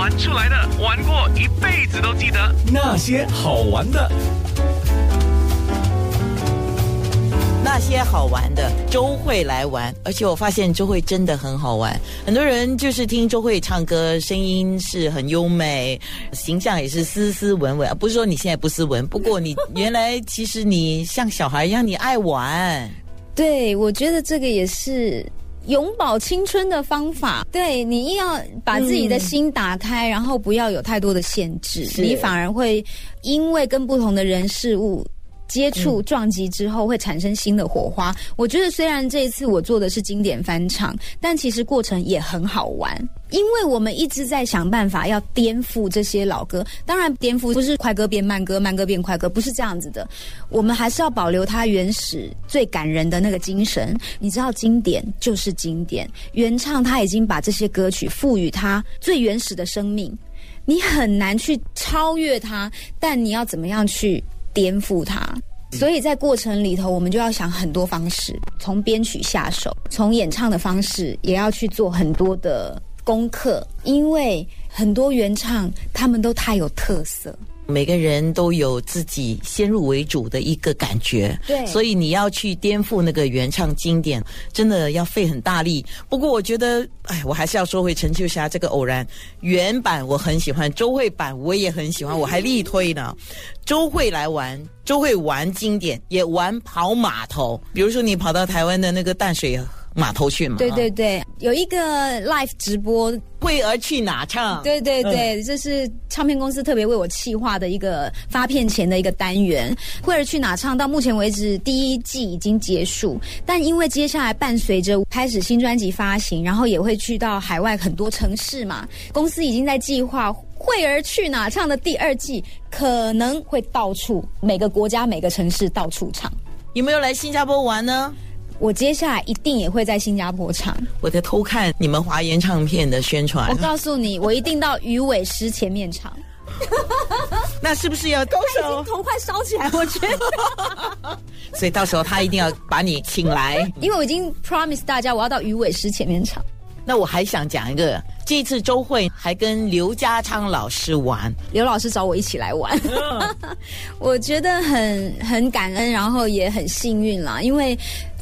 玩出来的，玩过一辈子都记得那些好玩的。那些好玩的，周慧来玩，而且我发现周慧真的很好玩。很多人就是听周慧唱歌，声音是很优美，形象也是斯斯文文。不是说你现在不斯文，不过你原来其实你像小孩一样，你爱玩。对，我觉得这个也是永葆青春的方法。对你硬要把自己的心打开，然后不要有太多的限制，你反而会因为跟不同的人事物。接触撞击之后会产生新的火花。我觉得虽然这一次我做的是经典翻唱，但其实过程也很好玩，因为我们一直在想办法要颠覆这些老歌。当然，颠覆不是快歌变慢歌，慢歌变快歌，不是这样子的。我们还是要保留它原始最感人的那个精神。你知道，经典就是经典，原唱他已经把这些歌曲赋予它最原始的生命，你很难去超越它。但你要怎么样去？颠覆它，所以在过程里头，我们就要想很多方式，从编曲下手，从演唱的方式也要去做很多的功课，因为很多原唱他们都太有特色。每个人都有自己先入为主的一个感觉，对，所以你要去颠覆那个原唱经典，真的要费很大力。不过我觉得，哎，我还是要说回陈秋霞这个偶然原版，我很喜欢周慧版，我也很喜欢，我还力推呢。周慧来玩，周慧玩经典，也玩跑码头，比如说你跑到台湾的那个淡水。码头去嘛？对对对，有一个 live 直播，慧儿去哪唱？对对对，这是唱片公司特别为我企划的一个发片前的一个单元。慧儿去哪唱？到目前为止，第一季已经结束，但因为接下来伴随着开始新专辑发行，然后也会去到海外很多城市嘛，公司已经在计划慧儿去哪唱的第二季，可能会到处每个国家每个城市到处唱。有没有来新加坡玩呢？我接下来一定也会在新加坡唱。我在偷看你们华研唱片的宣传。我告诉你，我一定到鱼尾狮前面唱。那是不是要高手？头快烧起来，我觉得。所以到时候他一定要把你请来，因为我已经 promise 大家，我要到鱼尾狮前面唱。那我还想讲一个，这次周慧还跟刘家昌老师玩，刘老师找我一起来玩，我觉得很很感恩，然后也很幸运啦，因为。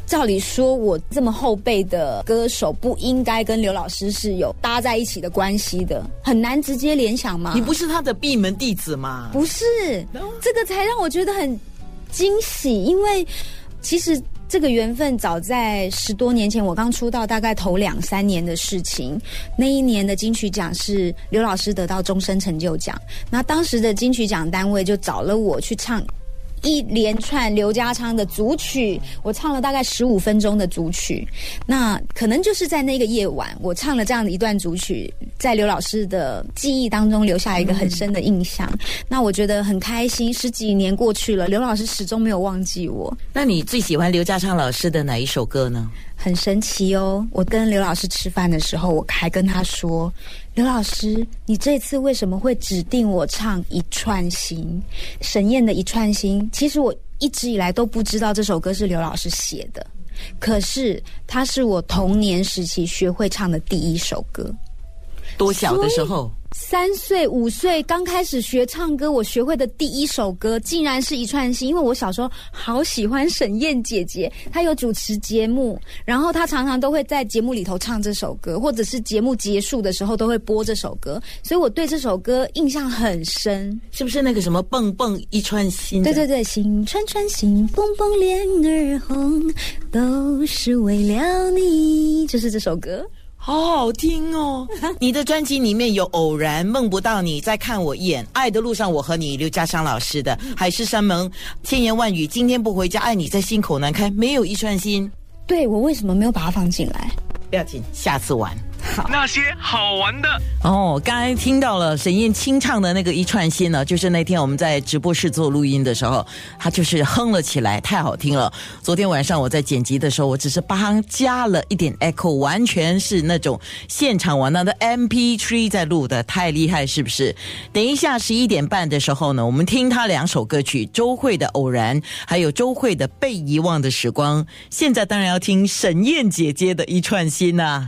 照理说，我这么后辈的歌手不应该跟刘老师是有搭在一起的关系的，很难直接联想吗？你不是他的闭门弟子吗？不是，这个才让我觉得很惊喜。因为其实这个缘分早在十多年前，我刚出道大概头两三年的事情。那一年的金曲奖是刘老师得到终身成就奖，那当时的金曲奖单位就找了我去唱。一连串刘家昌的组曲，我唱了大概十五分钟的组曲。那可能就是在那个夜晚，我唱了这样的一段组曲，在刘老师的记忆当中留下一个很深的印象。那我觉得很开心，十几年过去了，刘老师始终没有忘记我。那你最喜欢刘家昌老师的哪一首歌呢？很神奇哦！我跟刘老师吃饭的时候，我还跟他说：“刘老师，你这次为什么会指定我唱《一串心》？沈燕的一串心？其实我一直以来都不知道这首歌是刘老师写的，可是它是我童年时期学会唱的第一首歌。多小的时候？”三岁五岁刚开始学唱歌，我学会的第一首歌竟然是一串心。因为我小时候好喜欢沈燕姐姐，她有主持节目，然后她常常都会在节目里头唱这首歌，或者是节目结束的时候都会播这首歌，所以我对这首歌印象很深。是不是那个什么蹦蹦一串心？对对对，心串串心，蹦蹦脸儿红，都是为了你，就是这首歌。好好听哦！你的专辑里面有《偶然梦不到你》，再看我一眼，《爱的路上我和你》，刘家昌老师的《海誓山盟》，千言万语，今天不回家，爱你在心口难开，没有一串心。对我为什么没有把它放进来？不要紧，下次玩。那些好玩的哦，刚才听到了沈燕清唱的那个一串心呢，就是那天我们在直播室做录音的时候，他就是哼了起来，太好听了。昨天晚上我在剪辑的时候，我只是帮他加了一点 echo，完全是那种现场玩到的 MP3 在录的，太厉害，是不是？等一下十一点半的时候呢，我们听他两首歌曲，周慧的《偶然》，还有周慧的《被遗忘的时光》。现在当然要听沈燕姐姐的一串心呐。